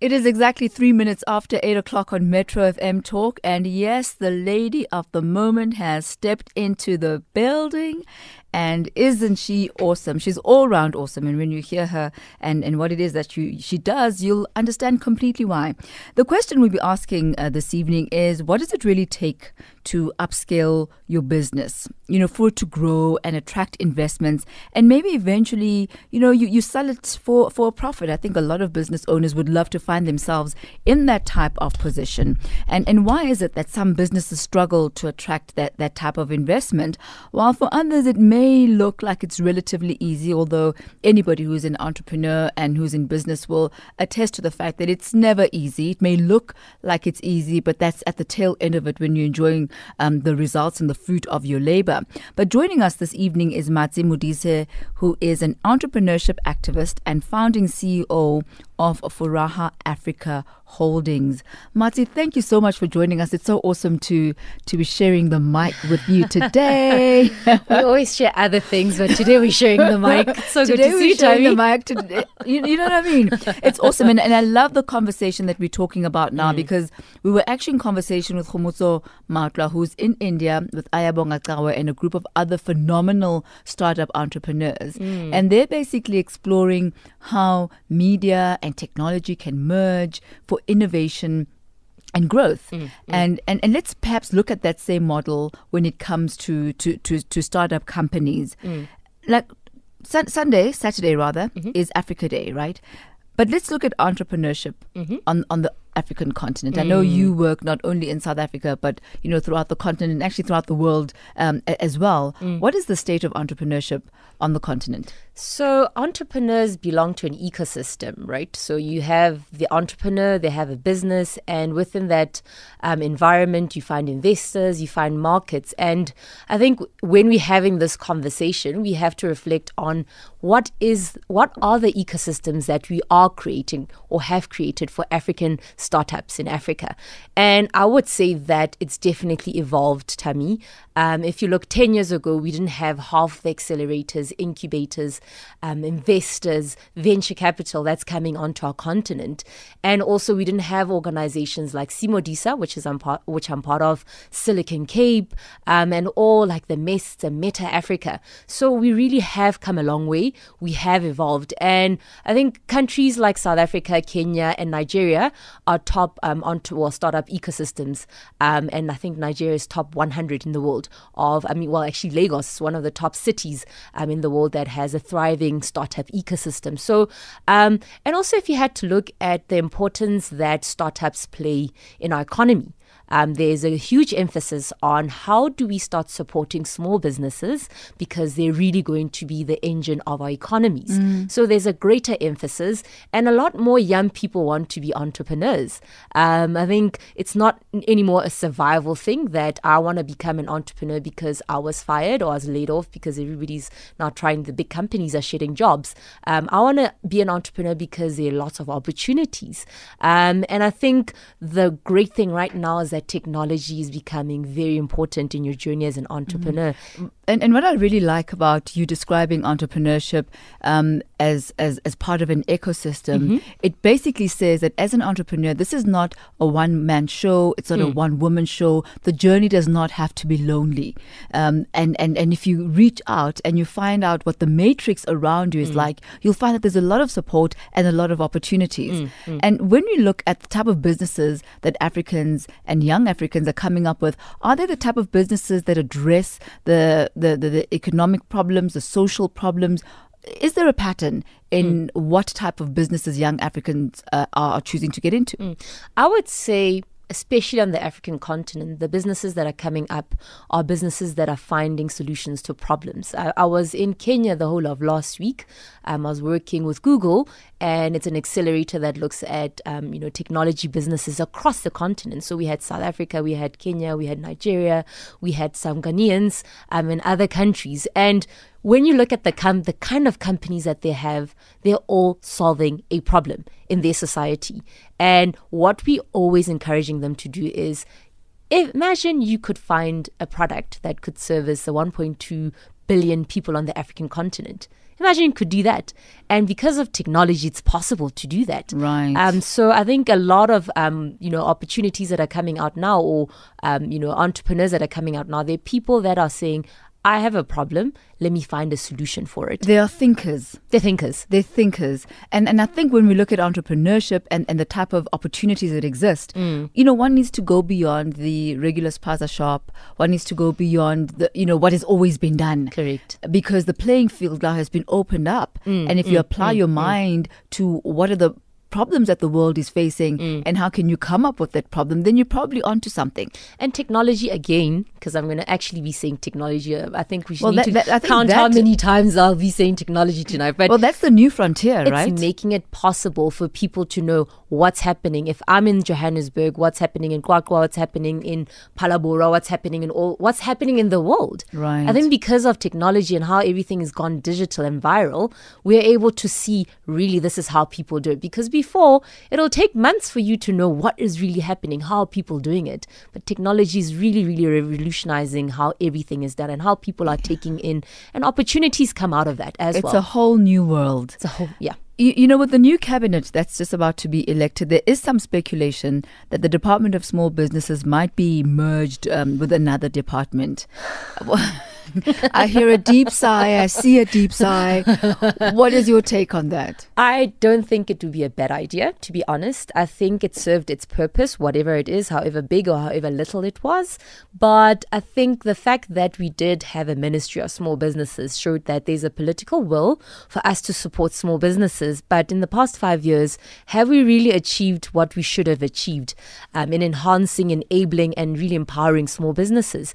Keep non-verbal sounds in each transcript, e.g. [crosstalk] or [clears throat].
It is exactly three minutes after 8 o'clock on Metro FM Talk. And yes, the lady of the moment has stepped into the building. And isn't she awesome? She's all round awesome. And when you hear her and, and what it is that you, she does, you'll understand completely why. The question we'll be asking uh, this evening is what does it really take to upscale your business? You know, for it to grow and attract investments and maybe eventually, you know, you, you sell it for, for a profit. I think a lot of business owners would love to find themselves in that type of position. And, and why is it that some businesses struggle to attract that, that type of investment, while for others it may may look like it's relatively easy, although anybody who's an entrepreneur and who's in business will attest to the fact that it's never easy. It may look like it's easy, but that's at the tail end of it when you're enjoying um, the results and the fruit of your labor. But joining us this evening is Matsi Modise, who is an entrepreneurship activist and founding CEO of Furaha Africa Holdings. Marty, thank you so much for joining us. It's so awesome to to be sharing the mic with you today. [laughs] we always share other things, but today we're sharing the mic. It's [laughs] so today good to see you, sharing the mic. To, you, you, know what I mean? It's awesome, and, and I love the conversation that we're talking about now mm. because we were actually in conversation with Khomotso Matla, who's in India with Ayabonga Cawe and a group of other phenomenal startup entrepreneurs, mm. and they're basically exploring how media and technology can merge for innovation and growth. Mm, mm. And, and and let's perhaps look at that same model when it comes to to to, to startup companies. Mm. Like sun, Sunday, Saturday rather, mm-hmm. is Africa Day, right? But let's look at entrepreneurship mm-hmm. on on the African continent. I know you mm. work not only in South Africa, but you know throughout the continent and actually throughout the world um, as well. Mm. What is the state of entrepreneurship on the continent? So entrepreneurs belong to an ecosystem, right? So you have the entrepreneur, they have a business, and within that um, environment, you find investors, you find markets. And I think when we're having this conversation, we have to reflect on what is what are the ecosystems that we are creating or have created for African startups in Africa. And I would say that it's definitely evolved, Tammy. Um, if you look 10 years ago, we didn't have half the accelerators, incubators, um, investors, venture capital that's coming onto our continent. And also, we didn't have organizations like Simodisa, which, is I'm part, which I'm part of, Silicon Cape, um, and all like the MEST and Meta Africa. So we really have come a long way. We have evolved. And I think countries like South Africa, Kenya, and Nigeria are top um, onto our startup ecosystems. Um, and I think Nigeria is top 100 in the world of, I mean, well, actually, Lagos is one of the top cities um, in the world that has a thriving startup ecosystem. So, um, and also if you had to look at the importance that startups play in our economy, um, there's a huge emphasis on how do we start supporting small businesses because they're really going to be the engine of our economies. Mm. So there's a greater emphasis, and a lot more young people want to be entrepreneurs. Um, I think it's not anymore a survival thing that I want to become an entrepreneur because I was fired or I was laid off because everybody's now trying, the big companies are shedding jobs. Um, I want to be an entrepreneur because there are lots of opportunities. Um, and I think the great thing right now is that that technology is becoming very important in your journey as an entrepreneur. Mm-hmm. And, and what I really like about you describing entrepreneurship um, as, as as part of an ecosystem, mm-hmm. it basically says that as an entrepreneur, this is not a one man show. It's not mm. a one woman show. The journey does not have to be lonely. Um, and and and if you reach out and you find out what the matrix around you is mm. like, you'll find that there's a lot of support and a lot of opportunities. Mm, mm. And when we look at the type of businesses that Africans and young Africans are coming up with, are they the type of businesses that address the the, the, the economic problems, the social problems? Is there a pattern in mm. what type of businesses young Africans uh, are choosing to get into? Mm. I would say especially on the African continent, the businesses that are coming up are businesses that are finding solutions to problems. I, I was in Kenya the whole of last week. Um, I was working with Google, and it's an accelerator that looks at um, you know technology businesses across the continent. So we had South Africa, we had Kenya, we had Nigeria, we had some Ghanaians um, in other countries, and when you look at the com- the kind of companies that they have, they're all solving a problem in their society. And what we're always encouraging them to do is imagine you could find a product that could service the 1.2 billion people on the African continent. Imagine you could do that. And because of technology, it's possible to do that. Right. Um, so I think a lot of um, you know opportunities that are coming out now, or um, you know entrepreneurs that are coming out now, they're people that are saying, I have a problem. Let me find a solution for it. They are thinkers. They're thinkers. They're thinkers. And and I think when we look at entrepreneurship and, and the type of opportunities that exist, Mm. you know, one needs to go beyond the regular spaza shop. One needs to go beyond the you know what has always been done. Correct. Because the playing field now has been opened up. Mm, and if you apply your mind to what are the problems that the world is facing Mm. and how can you come up with that problem, then you're probably onto something. And technology again, because I'm going to actually be saying technology. uh, I think we should Well, that- that- count how many times I'll be saying technology tonight. But Well, that's the new frontier, it's right? making it possible for people to know what's happening. If I'm in Johannesburg, what's happening in QwaQwa, what's happening in Phalaborwa, what's happening in all, what's happening in the world. Right. I think because of technology and how everything has gone digital and viral, we're able to see really this is how people do it. Because before, it'll take months for you to know what is really happening, how are people doing it. But technology is really, really revolutionizing how everything is done and how people are taking in, and opportunities come out of that as it's well. a whole new world. it's a whole, yeah. You, you know, with the new cabinet that's just about to be elected, there is some speculation that the Department of Small Businesses might be merged um, with another department. [sighs] [laughs] I hear a deep sigh. I see a deep sigh. What is your take on that? I don't think it would be a bad idea, to be honest. I think it served its purpose, whatever it is, however big or however little it was. But I think the fact that we did have a Ministry of Small Businesses showed that there's a political will for us to support small businesses. But in the past five years, have we really achieved what we should have achieved um, in enhancing, enabling, and really empowering small businesses?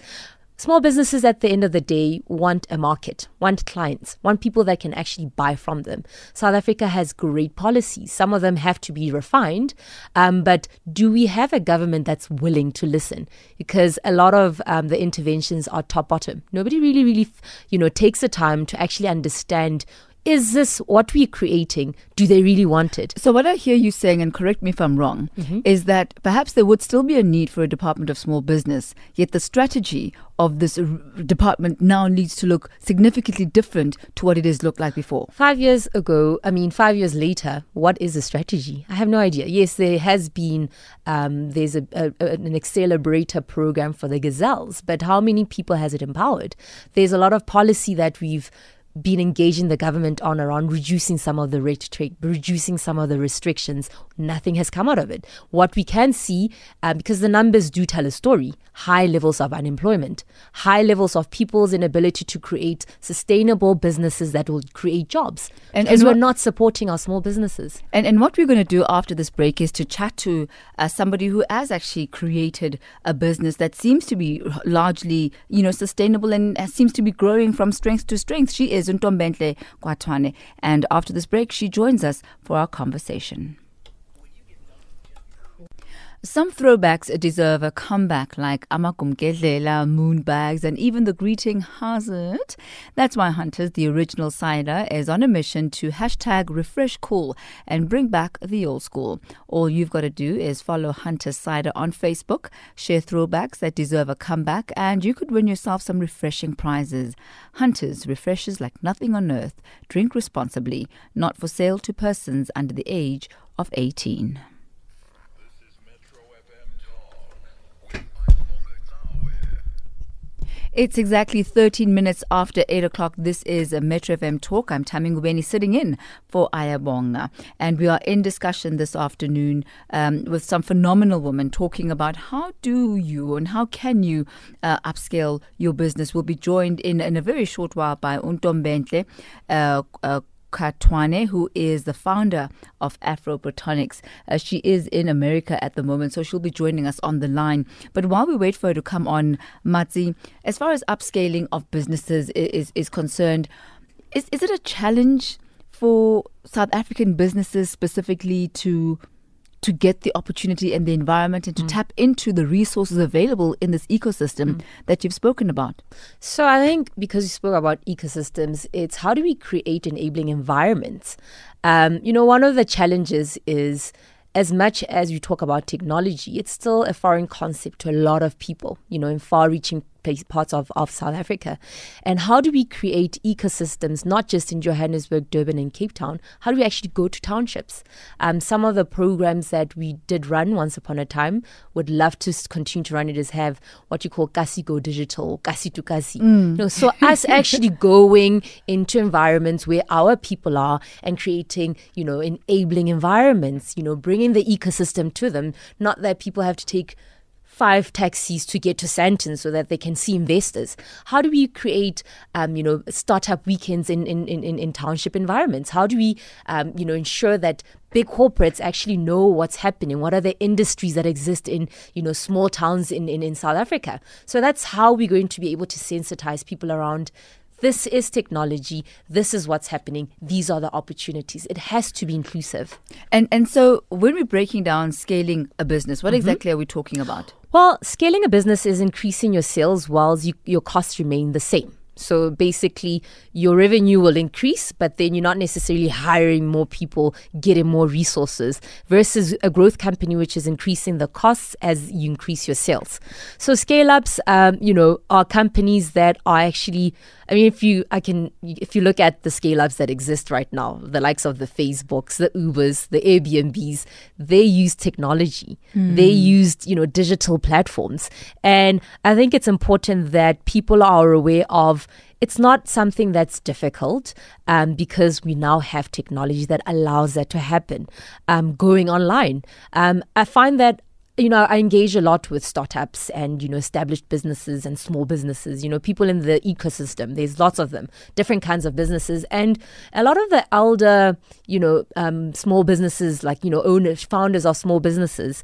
Small businesses at the end of the day want a market, want clients, want people that can actually buy from them. South Africa has great policies. Some of them have to be refined. Um, but do we have a government that's willing to listen? Because a lot of um, the interventions are top bottom. Nobody really, really, you know, takes the time to actually understand is this what we're creating? Do they really want it? So, what I hear you saying, and correct me if I'm wrong, is that perhaps there would still be a need for a Department of Small Business, yet the strategy of this r- department now needs to look significantly different to what it has looked like before. Five years ago, I mean, five years later, what is the strategy? I have no idea. Yes, there has been, um, there's a, a, an accelerator program for the gazelles, but how many people has it empowered? There's a lot of policy that we've been engaging the government on around reducing some of the red tape, reducing some of the restrictions. Nothing has come out of it. What we can see, uh, because the numbers do tell a story, high levels of unemployment, high levels of people's inability to create sustainable businesses that will create jobs. And- and we're not supporting our small businesses. And and what we're going to do after this break is to chat to uh, somebody who has actually created a business that seems to be largely, you know, sustainable and uh, seems to be growing from strength to strength. She is Ntombenhle Khathwane, and after this break, she joins us for our conversation. Some throwbacks deserve a comeback, like Amakumkedlela, Moonbags, and even the greeting Hazard. That's why Hunters, the original cider, is on a mission to hashtag refresh cool and bring back the old school. All you've got to do is follow Hunters Cider on Facebook, share throwbacks that deserve a comeback, and you could win yourself some refreshing prizes. Hunters refreshes like nothing on earth. Drink responsibly, not for sale to persons under the age of 18. It's exactly 13 minutes after 8 o'clock. This is a Metro FM Talk. I'm Tammy Ngubeni sitting in for Ayabonga. And we are in discussion this afternoon um, with some phenomenal women talking about how do you and how can you uh, upscale your business. We'll be joined in, in a very short while by Untom Bentle. Uh, uh, Katwane, who is the founder of Afro Botanics. Uh, she is in America at the moment, so she'll be joining us on the line. But while we wait for her to come on, Matsi, as far as upscaling of businesses is, is concerned, is, is it a challenge for South African businesses specifically to to get the opportunity and the environment and to tap into the resources available in this ecosystem that you've spoken about? So I think because you spoke about ecosystems, it's how do we create enabling environments? Um, you know, one of the challenges is as much as you talk about technology, it's still a foreign concept to a lot of people, you know, in far reaching parts of, of South Africa. And how do we create ecosystems, not just in Johannesburg, Durban, and Cape Town? How do we actually go to townships? Um, some of the programs that we did run once upon a time would love to continue to run it is have what you call Kasi Go Digital, Kasi to Kasi. Mm. You know, so us [laughs] actually going into environments where our people are and creating, you know, enabling environments, you know, bringing the ecosystem to them, not that people have to take five taxis to get to Sandton so that they can see investors? How do we create, um, you know, startup weekends in, in, in, in township environments? How do we, um, you know, ensure that big corporates actually know what's happening? What are the industries that exist in, you know, small towns in, in, in South Africa? So that's how we're going to be able to sensitize people around this is technology. This is what's happening. These are the opportunities. It has to be inclusive. And and so when we're breaking down scaling a business, what mm-hmm. exactly are we talking about? Well, scaling a business is increasing your sales while you, your costs remain the same. So basically, your revenue will increase, but then you're not necessarily hiring more people, getting more resources, versus a growth company which is increasing the costs as you increase your sales. So scale ups, um, you know, are companies that are actually I mean, if you, I can, if you look at the scale ups that exist right now, the likes of the Facebooks, the Ubers, the Airbnbs, they use technology. Mm. They used, you know, digital platforms. And I think it's important that people are aware of it's not something that's difficult um, because we now have technology that allows that to happen. Um, going online, um, I find that you know, I engage a lot with startups and, you know, established businesses and small businesses, you know, people in the ecosystem. There's lots of them, different kinds of businesses. And a lot of the elder, you know, um, small businesses, like, you know, owners, founders of small businesses,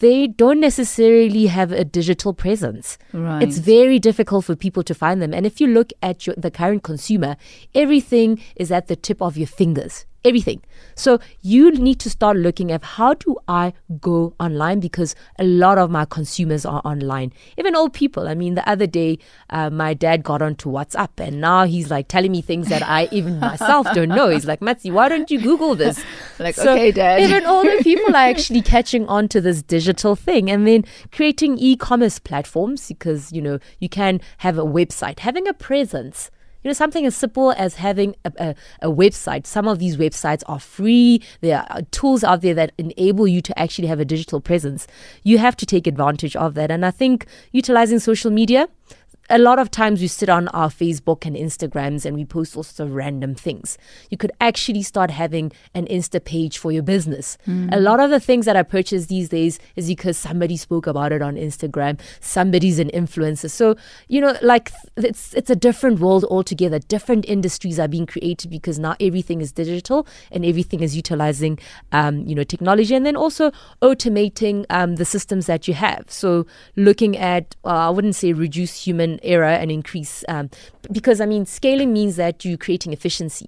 they don't necessarily have a digital presence. Right. It's very difficult for people to find them. And if you look at your, the current consumer, everything is at the tip of your fingers everything. So you need to start looking at how do I go online because a lot of my consumers are online. Even old people. I mean, the other day, uh, my dad got onto WhatsApp and now he's like telling me things that I even [laughs] myself don't know. He's like, Matsi, why don't you Google this? [laughs] Like, so okay, dad. even older [laughs] people are actually catching on to this digital thing and then creating e-commerce platforms because, you know, you can have a website, having a presence you know, something as simple as having a, a, a, website. Some of these websites are free. There are tools out there that enable you to actually have a digital presence. You have to take advantage of that. And I think utilizing social media, a lot of times we sit on our Facebook and Instagrams and we post all sorts of random things. You could actually start having an Insta page for your business. Mm. A lot of the things that I purchase these days is because somebody spoke about it on Instagram. Somebody's an influencer. So, you know, like it's it's a different world altogether. Different industries are being created because now everything is digital and everything is utilizing um, you know, technology and then also automating um, the systems that you have. So looking at uh, I wouldn't say reduce human era and increase um, because I mean scaling means that you're creating efficiency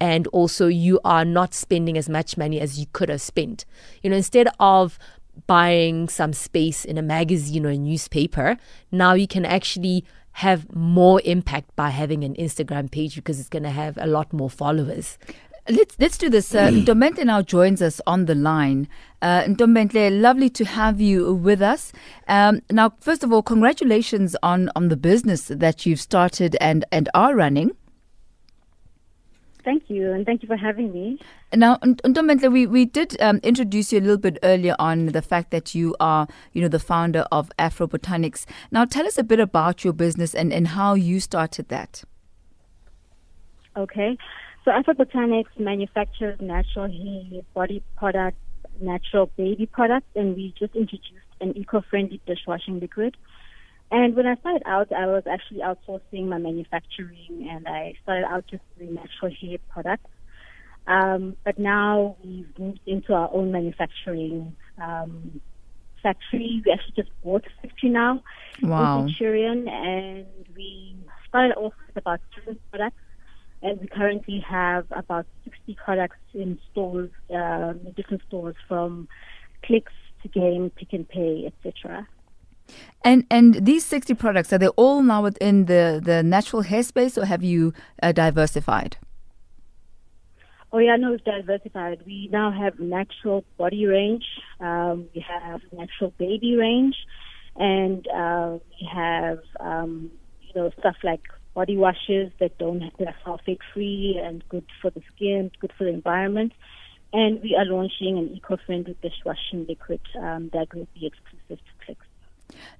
and also you are not spending as much money as you could have spent. You know, instead of buying some space in a magazine or a newspaper, now you can actually have more impact by having an Instagram page because it's going to have a lot more followers. Let's let's do this. Uh, Ntombente now joins us on the line. Uh, Ntombente, lovely to have you with us. Um, now, first of all, congratulations on on the business that you've started and and are running. Thank you, and thank you for having me. Now, Ntombente, we, we did um, introduce you a little bit earlier on the fact that you are, you know, the founder of Afro Botanics. Now, tell us a bit about your business and, and how you started that. Okay. So Afro Botanics manufactures natural hair, body products, natural baby products, and we just introduced an eco-friendly dishwashing liquid. And when I started out, I was actually outsourcing my manufacturing, and I started out just doing natural hair products. Um, but now we've moved into our own manufacturing um, factory. We actually just bought a factory now wow. in Centurion, and we started off with about seven products and we currently have about 60 products in stores, uh, different stores from Clicks to Game, Pick n Pay, etc. And and these 60 products are they all now within the the natural hair space, or have you uh, diversified? Oh yeah, no, we've diversified. We now have natural body range. Um, we have natural baby range, and uh, we have um, you know stuff like body washes that don't that are sulfate free and good for the skin, good for the environment. And we are launching an eco-friendly dishwashing liquid um, that will be exclusive to Clicks.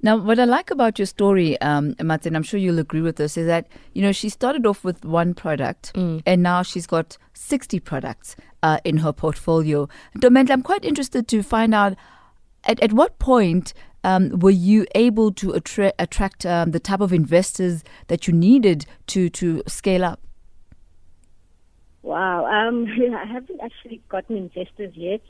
Now, what I like about your story, um, Martin, I'm sure you'll agree with this, is that you know she started off with one product, mm. and now she's got 60 products uh, in her portfolio. Doment, I'm quite interested to find out at, at what point um, were you able to attra- attract um, the type of investors that you needed to to scale up? Wow, um, [laughs] I haven't actually gotten investors yet.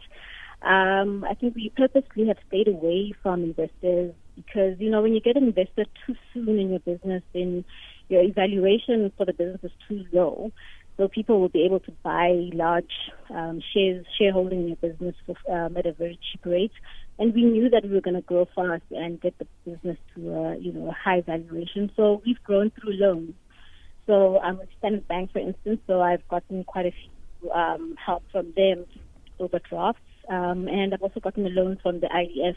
Um, I think we purposely have stayed away from investors because, you know, when you get an investor too soon in your business, then your evaluation for the business is too low. So people will be able to buy large um, shares, shareholding in your business for, um, at a very cheap rate. And we knew that we were going to grow fast and get the business to a, you know, a high valuation. So we've grown through loans. So I'm with Standard Bank, for instance. So I've gotten quite a few um, help from them overdrafts. Um, and I've also gotten a loan from the IDF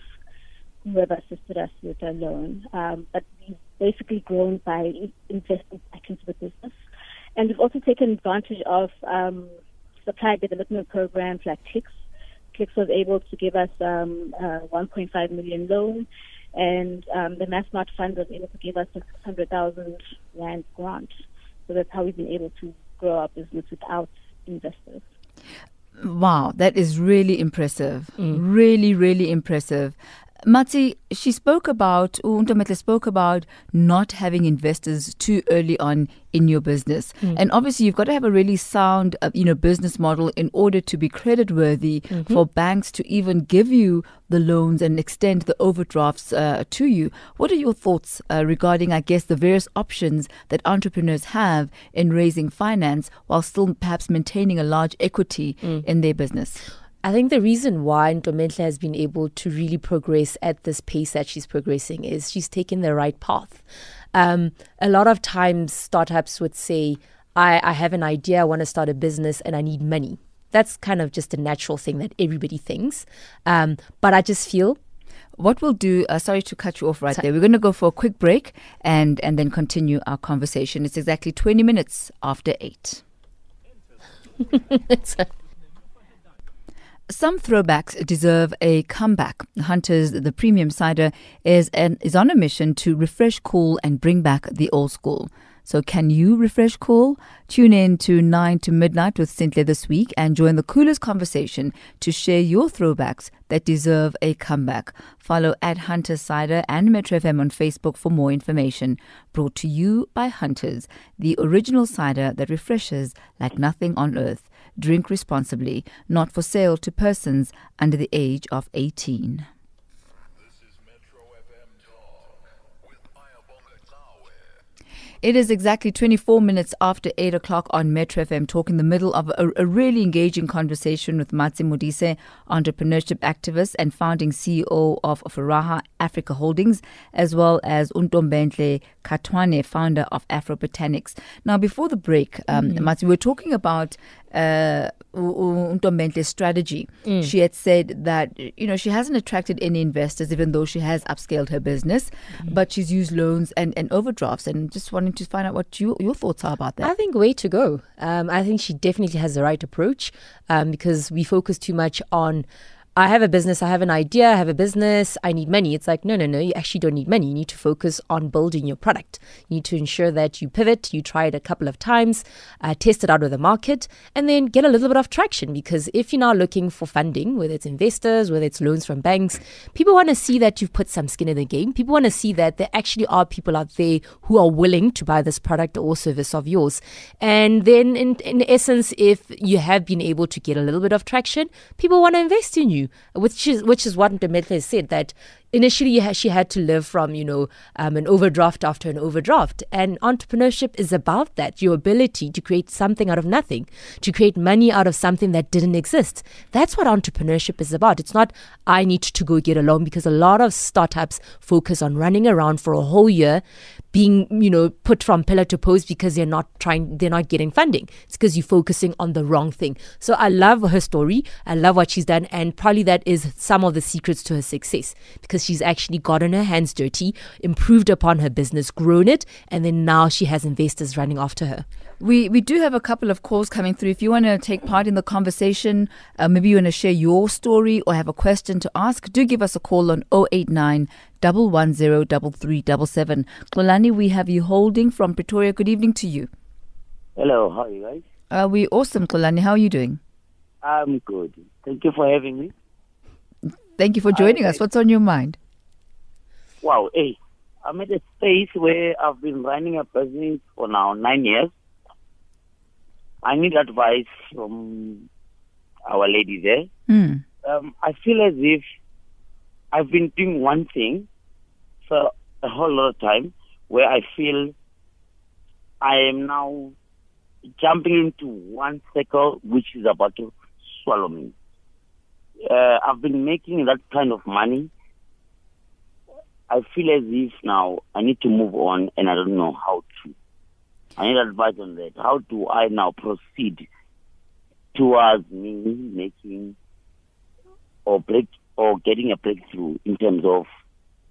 who have assisted us with a loan. Um, but we've basically grown by investing back into the business. And we've also taken advantage of um, supply development programs like Clicks. Clicks was able to give us um, a 1.5 million loan, and um, the Massmart Fund was able to give us a 600,000 rand grant. So that's how we've been able to grow our business without investors. Wow, that is really impressive. Mm. Really, really impressive. Matsi, she spoke about, Untometle spoke about not having investors too early on in your business. Mm. And obviously, you've got to have a really sound, uh, you know, business model in order to be credit worthy mm-hmm. for banks to even give you the loans and extend the overdrafts uh, to you. What are your thoughts uh, regarding, I guess, the various options that entrepreneurs have in raising finance while still perhaps maintaining a large equity mm. in their business? I think the reason why Ntombenhle has been able to really progress at this pace that she's progressing is she's taken the right path. Um, a lot of times, startups would say, I, I have an idea, I want to start a business, and I need money. That's kind of just a natural thing that everybody thinks. Um, but I just feel what we'll do, uh, sorry to cut you off right there. We're going to go for a quick break and, and then continue our conversation. It's exactly 20 minutes after 8. [laughs] Some throwbacks deserve a comeback. Hunter's The Premium Cider is, an, is on a mission to refresh cool and bring back the old school. So, can you refresh cool? Tune in to 9 to midnight with Cynthia this week and join the coolest conversation to share your throwbacks that deserve a comeback. Follow at Hunter Cider and Metro FM on Facebook for more information. Brought to you by Hunters, the original cider that refreshes like nothing on earth. Drink responsibly, not for sale to persons under the age of 18. It is exactly 24 minutes after 8 o'clock on Metro FM, talk in the middle of a, a really engaging conversation with Matsi Modise, entrepreneurship activist and founding CEO of Furaha Africa Holdings, as well as Untombentle Katwane, founder of Afro Botanics. Now, before the break, um, mm-hmm. Matsi, we were talking about uh, Untombentle's strategy. Mm. She had said that you know she hasn't attracted any investors, even though she has upscaled her business, mm. but she's used loans and, and overdrafts. And just wanting to find out what you, your thoughts are about that. I think way to go. Um, I think she definitely has the right approach um, because we focus too much on I have a business, I have an idea, I have a business, I need money. It's like, no, no, no, you actually don't need money. You need to focus on building your product. You need to ensure that you pivot, you try it a couple of times, uh, test it out with the market, and then get a little bit of traction. Because if you're now looking for funding, whether it's investors, whether it's loans from banks, people want to see that you've put some skin in the game. People want to see that there actually are people out there who are willing to buy this product or service of yours. And then, in, in essence, if you have been able to get a little bit of traction, people want to invest in you which is which is what Ntombenhle said that initially she had to live from you know um, an overdraft after an overdraft. And entrepreneurship is about that your ability to create something out of nothing to create money out of something that didn't exist. That's what entrepreneurship is about. It's not i need to go get a loan because a lot of startups focus on running around for a whole year being you know put from pillar to post because they're not trying they're not getting funding. It's because you're focusing on the wrong thing. So i love her story. I love what she's done. And probably that is some of the secrets to her success. Because because she's actually gotten her hands dirty, improved upon her business, grown it, and then now she has investors running after her. We we do have a couple of calls coming through. If you want to take part in the conversation, uh, maybe you want to share your story or have a question to ask, do give us a call on 089 110 3377. Xolani, we have you holding from Pretoria. Good evening to you. Hello, how are you guys? Uh, we awesome, Xolani. How are you doing? I'm good. Thank you for having me. Thank you for joining us. What's on your mind? Wow, hey, I'm at a space where I've been running a business for now nine years. I need advice from our lady there. Mm. Um, I feel as if I've been doing one thing for a whole lot of time where I feel I am now jumping into one circle which is about to swallow me. Uh, I've been making that kind of money. I feel as if now I need to move on and I don't know how to. I need advice on that. How do I now proceed towards me making or break or getting a breakthrough in terms of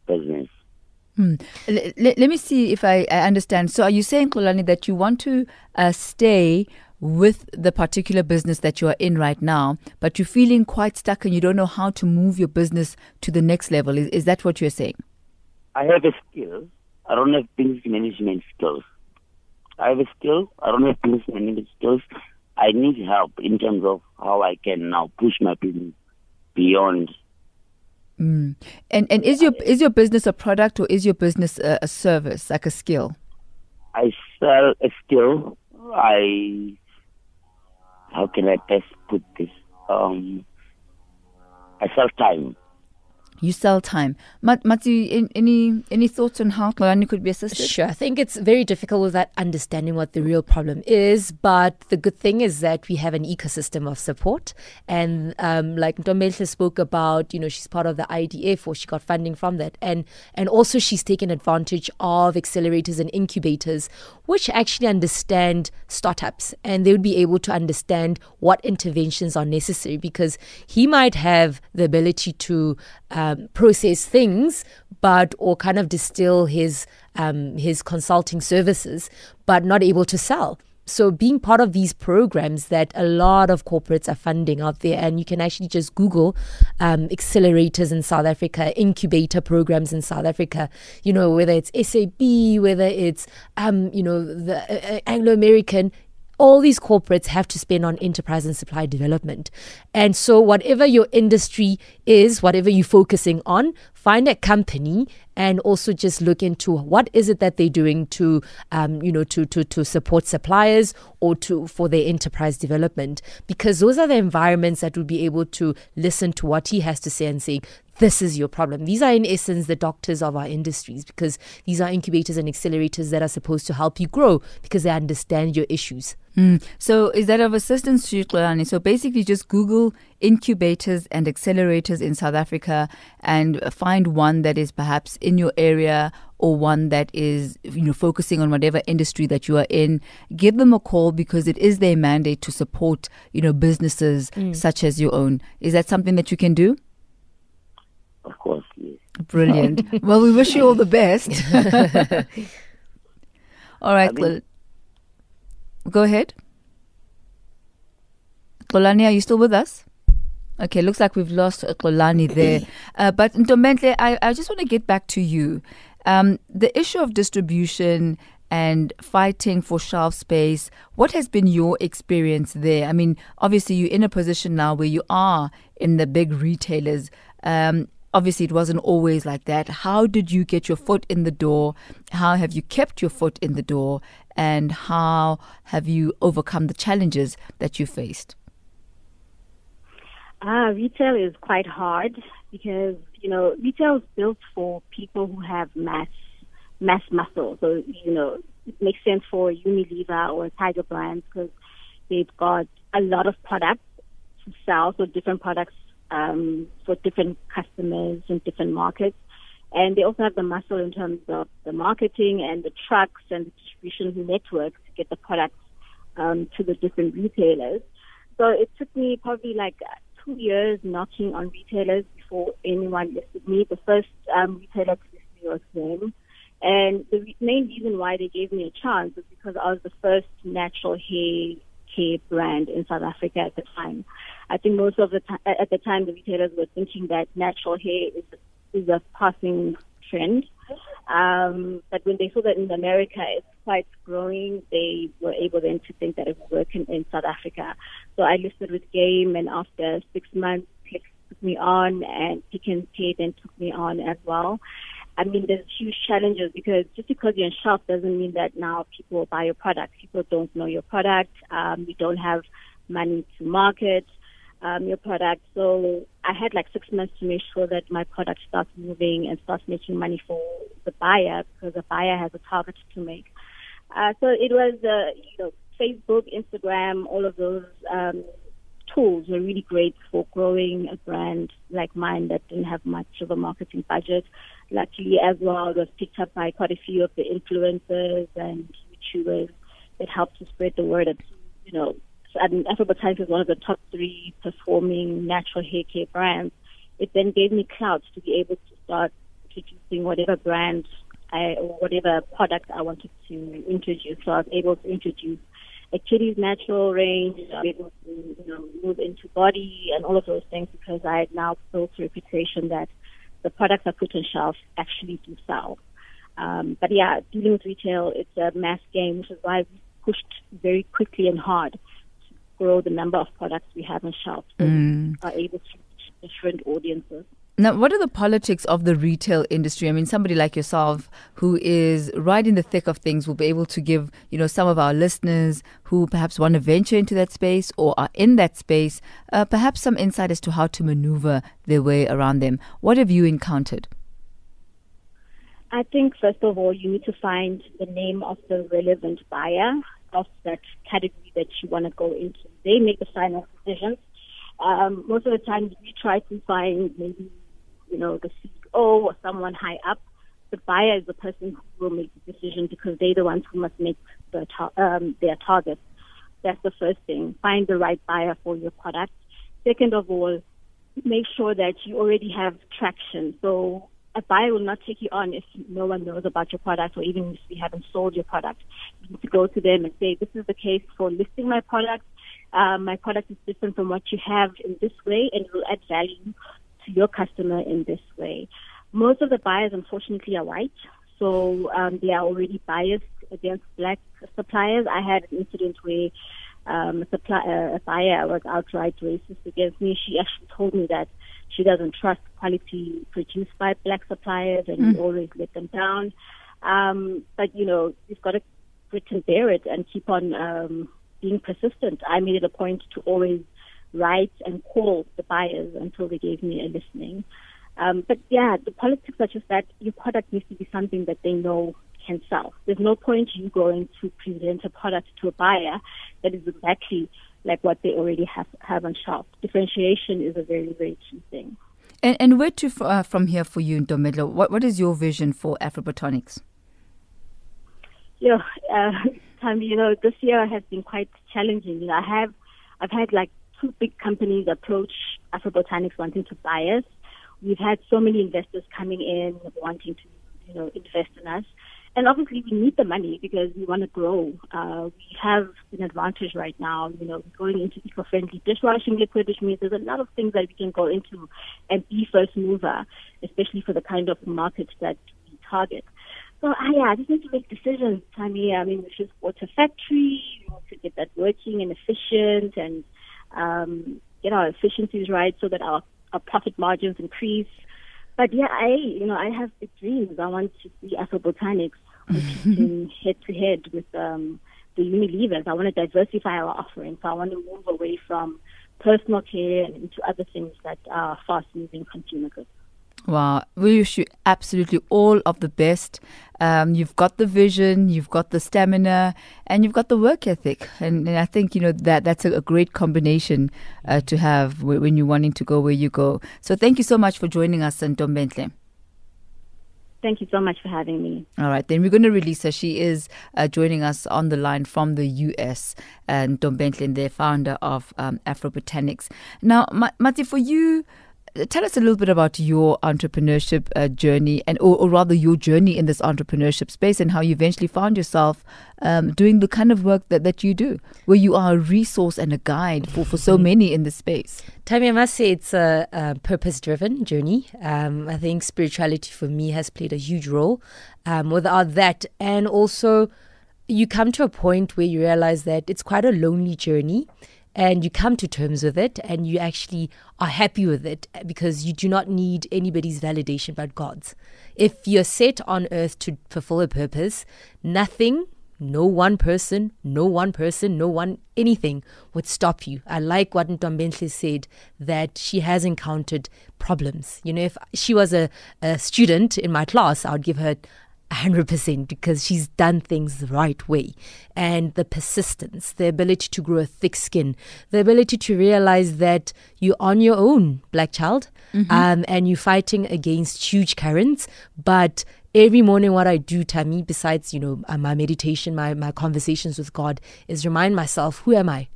business? Hmm. L- let me see if I, I, understand. So, are you saying, Xolani, that you want to uh, stay with the particular business that you are in right now, but you're feeling quite stuck and you don't know how to move your business to the next level? Is, is that what you're saying? I have a skill. I don't have business management skills. I have a skill. I don't have business management skills. I need help in terms of how I can now push my business beyond. Mm. And and is your is your business a product or is your business a, a service like a skill? I sell a skill. I how can I best put this? Um, I sell time. You sell time. Mat- Matsi, any any thoughts on how Xolani could be assisted? Sure. I think it's very difficult without understanding what the real problem is. But the good thing is that we have an ecosystem of support. And um, like Ntombele spoke about, you know, she's part of the IDF or she got funding from that. And, and also she's taken advantage of accelerators and incubators, which actually understand startups. And they would be able to understand what interventions are necessary because he might have the ability to um, process things, but or kind of distill his um, his consulting services, but not able to sell. So being part of these programs that a lot of corporates are funding out there, and you can actually just Google um, accelerators in South Africa, incubator programs in South Africa. You know whether it's SAB, whether it's um, you know the uh, Anglo American all these corporates have to spend on enterprise and supply development. And so, whatever your industry is, whatever you're focusing on, find a company and also just look into what is it that they're doing to, um, you know, to, to, to support suppliers or to for their enterprise development. Because those are the environments that will be able to listen to what he has to say and say, this is your problem. These are, in essence, the doctors of our industries because these are incubators and accelerators that are supposed to help you grow because they understand your issues. Mm. So, is that of assistance to you, Xolani? So, basically, just Google incubators and accelerators in South Africa and find one that is perhaps in your area or one that is you know focusing on whatever industry that you are in give them a call because it is their mandate to support you know businesses mm. such as your own is that something that you can do of course, yes. Brilliant. [laughs] well, we wish you all the best. [laughs] all right, I mean, well, go ahead. Xolani, are you still with us? Okay, looks like we've lost Xolani [clears throat] there. Uh, but Ntombele, I, I just want to get back to you. Um, the issue of distribution and fighting for shelf space, what has been your experience there? I mean, obviously, you're in a position now where you are in the big retailers. Um, obviously it wasn't always like that. How did you get your foot in the door? How have you kept your foot in the door? And how have you overcome the challenges that you faced? Ah, retail is quite hard because you know retail is built for people who have mass mass muscle. So you know it makes sense for Unilever or Tiger Brands because they've got a lot of products to sell, so different products um, for different customers in different markets. And they also have the muscle in terms of the marketing and the trucks and the distribution network to get the products um, to the different retailers. So it took me probably like two years knocking on retailers before anyone listed me. The first um, retailer to list me was them. And the main reason why they gave me a chance was because I was the first natural hair brand in South Africa at the time. I think most of the time, at the time, the retailers were thinking that natural hair is is a passing trend. Um, but when they saw that in America it's quite growing, they were able then to think that it would work in, South Africa. So I listed with Game, and after six months, Clicks took me on, and Pick Pay then took me on as well. I mean, there's huge challenges because just because you're in shop doesn't mean that now people will buy your product. People don't know your product. Um, you don't have money to market um, your product. So I had like six months to make sure that my product starts moving and starts making money for the buyer because the buyer has a target to make. Uh, so it was, uh, you know, Facebook, Instagram, all of those um, tools were really great for growing a brand like mine that didn't have much of a marketing budget. Luckily, as well, it was picked up by quite a few of the influencers and YouTubers that helped to spread the word. That, you know, mean, Afro Botanics is one of the top three performing natural hair care brands. It then gave me clout to be able to start introducing whatever brand I, or whatever product I wanted to introduce. So I was able to introduce a Kitty's natural range. I was able to, you know, move into body and all of those things because I had now built a reputation that the products I put on shelf actually do sell. Um, but yeah, dealing with retail, it's a mass game, which is why we pushed very quickly and hard to grow the number of products we have on shelf so mm. we are able to reach different audiences. Now, what are the politics of the retail industry? I mean, somebody like yourself who is right in the thick of things will be able to give, you know, some of our listeners who perhaps want to venture into that space or are in that space, uh, perhaps some insight as to how to maneuver their way around them. What have you encountered? I think, first of all, you need to find the name of the relevant buyer of that category that you want to go into. They make the final decisions. Um, most of the time, we try to find maybe, you know, the CEO or someone high up. The buyer is the person who will make the decision because they're the ones who must make the tar- um, their targets. That's the first thing. Find the right buyer for your product. Second of all, make sure that you already have traction. So a buyer will not take you on if no one knows about your product or even if you haven't sold your product. You need to go to them and say, this is the case for listing my product. Um, my product is different from what you have in this way and it will add value to your customer in this way. Most of the buyers, unfortunately, are white. So um, they are already biased against black suppliers. I had an incident where um, a, supply, uh, a buyer was outright racist against me. She actually told me that she doesn't trust quality produced by black suppliers and mm. we always let them down. Um, but, you know, you've got to grit and bear it and keep on um, being persistent. I made it a point to always write and call the buyers until they gave me a listening. Um, but yeah, the politics are just that your product needs to be something that they know can sell. There's no point you going to present a product to a buyer that is exactly like what they already have have on shelf. Differentiation is a very very key thing. And, and where to uh, from here for you, Ntomedlo? What what is your vision for Afrobotanics? Yeah, uh, [laughs] Time, you know, this year has been quite challenging. You know, I have I've had like two big companies approach Afrobotanics wanting to buy us. We've had so many investors coming in wanting to, you know, invest in us and obviously we need the money because we want to grow. Uh, we have an advantage right now, you know, going into eco-friendly dishwashing liquid, which means there's a lot of things that we can go into and be first mover, especially for the kind of market that we target. So I, yeah, I just need to make decisions, Tammy. I mean, we just should a factory, we want to get that working and efficient and um, get our efficiencies right so that our, our profit margins increase. But yeah, I, you know, I have big dreams. I want to see Afrobotanics competing [laughs] head to head with um, the Unilevers. I want to diversify our offering. So I want to move away from personal care and into other things that are fast moving consumer goods. Wow, we wish you absolutely all of the best. Um, you've got the vision, you've got the stamina, and you've got the work ethic. And, and I think you know that that's a, a great combination uh, to have when you're wanting to go where you go. So thank you so much for joining us, and Don Bentley. Thank you so much for having me. All right, then we're going to release her. She is uh, joining us on the line from the US, and Dom Bentley, the founder of um, Afro Botanics. Now, Mati, for you, tell us a little bit about your entrepreneurship uh, journey, and or, or, rather your journey in this entrepreneurship space, and how you eventually found yourself um, doing the kind of work that, that you do, where you are a resource and a guide for, for so mm-hmm. many in this space. Tammy, I must say it's a, a purpose-driven journey. Um, I think spirituality for me has played a huge role. Um, without that, and also you come to a point where you realize that it's quite a lonely journey and you come to terms with it and you actually are happy with it because you do not need anybody's validation but God's. If you're set on earth to fulfill a purpose, nothing, no one person, no one person, no one anything would stop you. I like what Ntombenhle said that she has encountered problems. You know, if she was a, a student in my class, I would give her 100% because she's done things the right way. And the persistence, the ability to grow a thick skin, the ability to realize that you're on your own, black child, mm-hmm. um, and you're fighting against huge currents. But every morning, what I do, Tammy, besides, you know, uh, my meditation, my, my conversations with God, is remind myself who am I?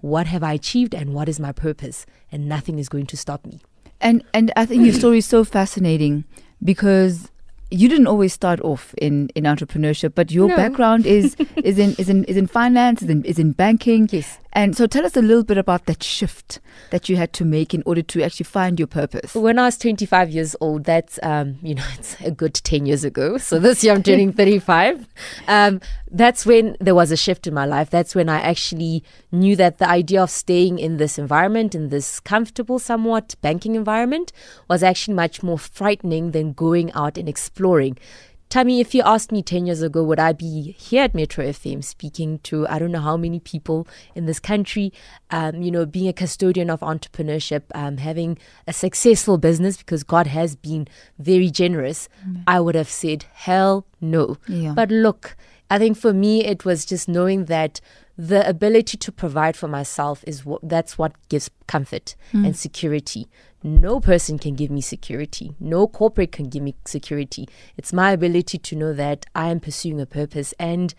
What have I achieved? And what is my purpose? And nothing is going to stop me. And, and I think your story is so fascinating because you didn't always start off in, in entrepreneurship, but your no. background is [laughs] is in is in is in finance, is in is in banking. Yes. And so tell us a little bit about that shift that you had to make in order to actually find your purpose. When I was 25 years old, that's, um, you know, [laughs] it's a good 10 years ago. So this year I'm turning [laughs] 35. Um, that's when there was a shift in my life. That's when I actually knew that the idea of staying in this environment, in this comfortable, somewhat banking environment, was actually much more frightening than going out and exploring. Tammy, if you asked me 10 years ago, would I be here at Metro FM speaking to I don't know how many people in this country, um, you know, being a custodian of entrepreneurship, um, having a successful business because God has been very generous, mm. I would have said, hell no. Yeah. But look, I think for me, it was just knowing that the ability to provide for myself is what that's what gives comfort mm. and security no person can give me security. No corporate can give me security. It's my ability to know that I am pursuing a purpose and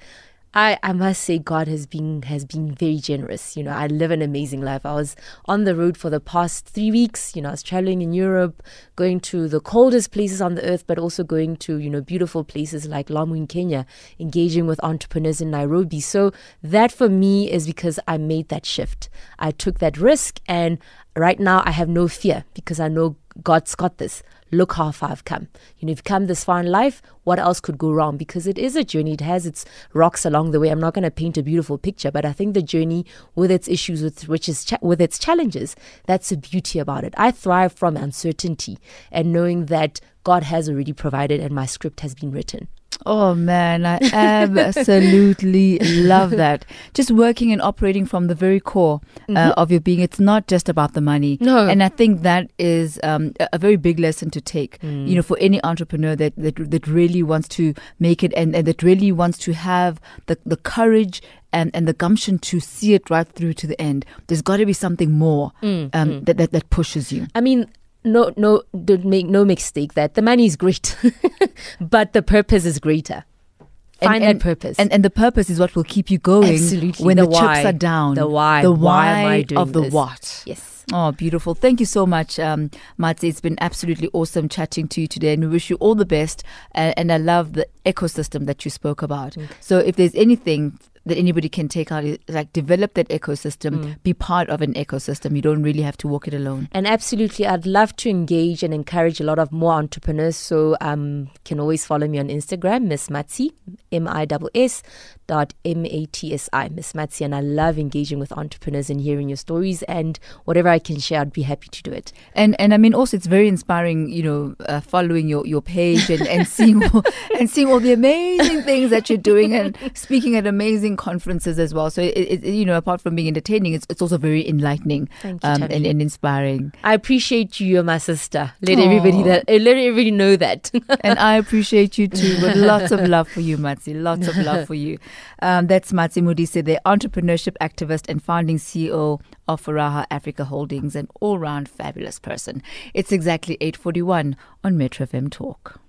I, I must say God has been has been very generous. You know, I live an amazing life. I was on the road for the past three weeks. You know, I was traveling in Europe, going to the coldest places on the earth, but also going to, you know, beautiful places like Lamu in Kenya, engaging with entrepreneurs in Nairobi. So that for me is because I made that shift. I took that risk and right now I have no fear because I know God's got this. Look how far I've come. You know, if you've come this far in life. What else could go wrong? Because it is a journey. It has its rocks along the way. I'm not going to paint a beautiful picture, but I think the journey with its issues, with which is cha- with its challenges, that's the beauty about it. I thrive from uncertainty and knowing that God has already provided and my script has been written. Oh man, I absolutely [laughs] love that. Just working and operating from the very core uh, mm-hmm. of your being. It's not just about the money. No. And I think that is um, a very big lesson to take, mm. you know, for any entrepreneur that, that, that really wants to make it and, and that really wants to have the, the courage and, and the gumption to see it right through to the end. There's got to be something more mm, um, mm. That, that, that pushes you. I mean, no, no, don't make no mistake that the money is great, [laughs] but the purpose is greater. Find and, and, purpose, and and the purpose is what will keep you going Absolutely. when the, the why. chips are down. The why, the why, why am I doing of the this? what. Yes. Oh, beautiful. Thank you so much, um, It's been absolutely awesome chatting to you today, and we wish you all the best. Uh, and I love the ecosystem that you spoke about. Okay. So, if there's anything that anybody can take out like develop that ecosystem mm. be part of an ecosystem. You don't really have to walk it alone. And absolutely i'd love to engage and encourage a lot of more entrepreneurs. So um can always follow me on instagram miss matsi m-i-s dot m-a-t-s-i miss matsi and i love engaging with entrepreneurs and hearing your stories and whatever i can share i'd be happy to do it and and i mean also it's very inspiring you know uh, following your your page and, and seeing all, [laughs] and seeing all the amazing things that you're doing and speaking at amazing conferences as well. So it, it, you know, apart from being entertaining, it's, it's also very enlightening you, um, and, and, inspiring. I appreciate you. You're my sister. Let Aww. everybody that uh, let everybody know that. and I appreciate you too. With [laughs] lots of love for you, Matsi. Lots of love for you. Um, that's Matsi Modise, the entrepreneurship activist and founding CEO of Furaha Afrika Holdings, an all-round fabulous person. It's exactly 8:41 on Metro FM Talk.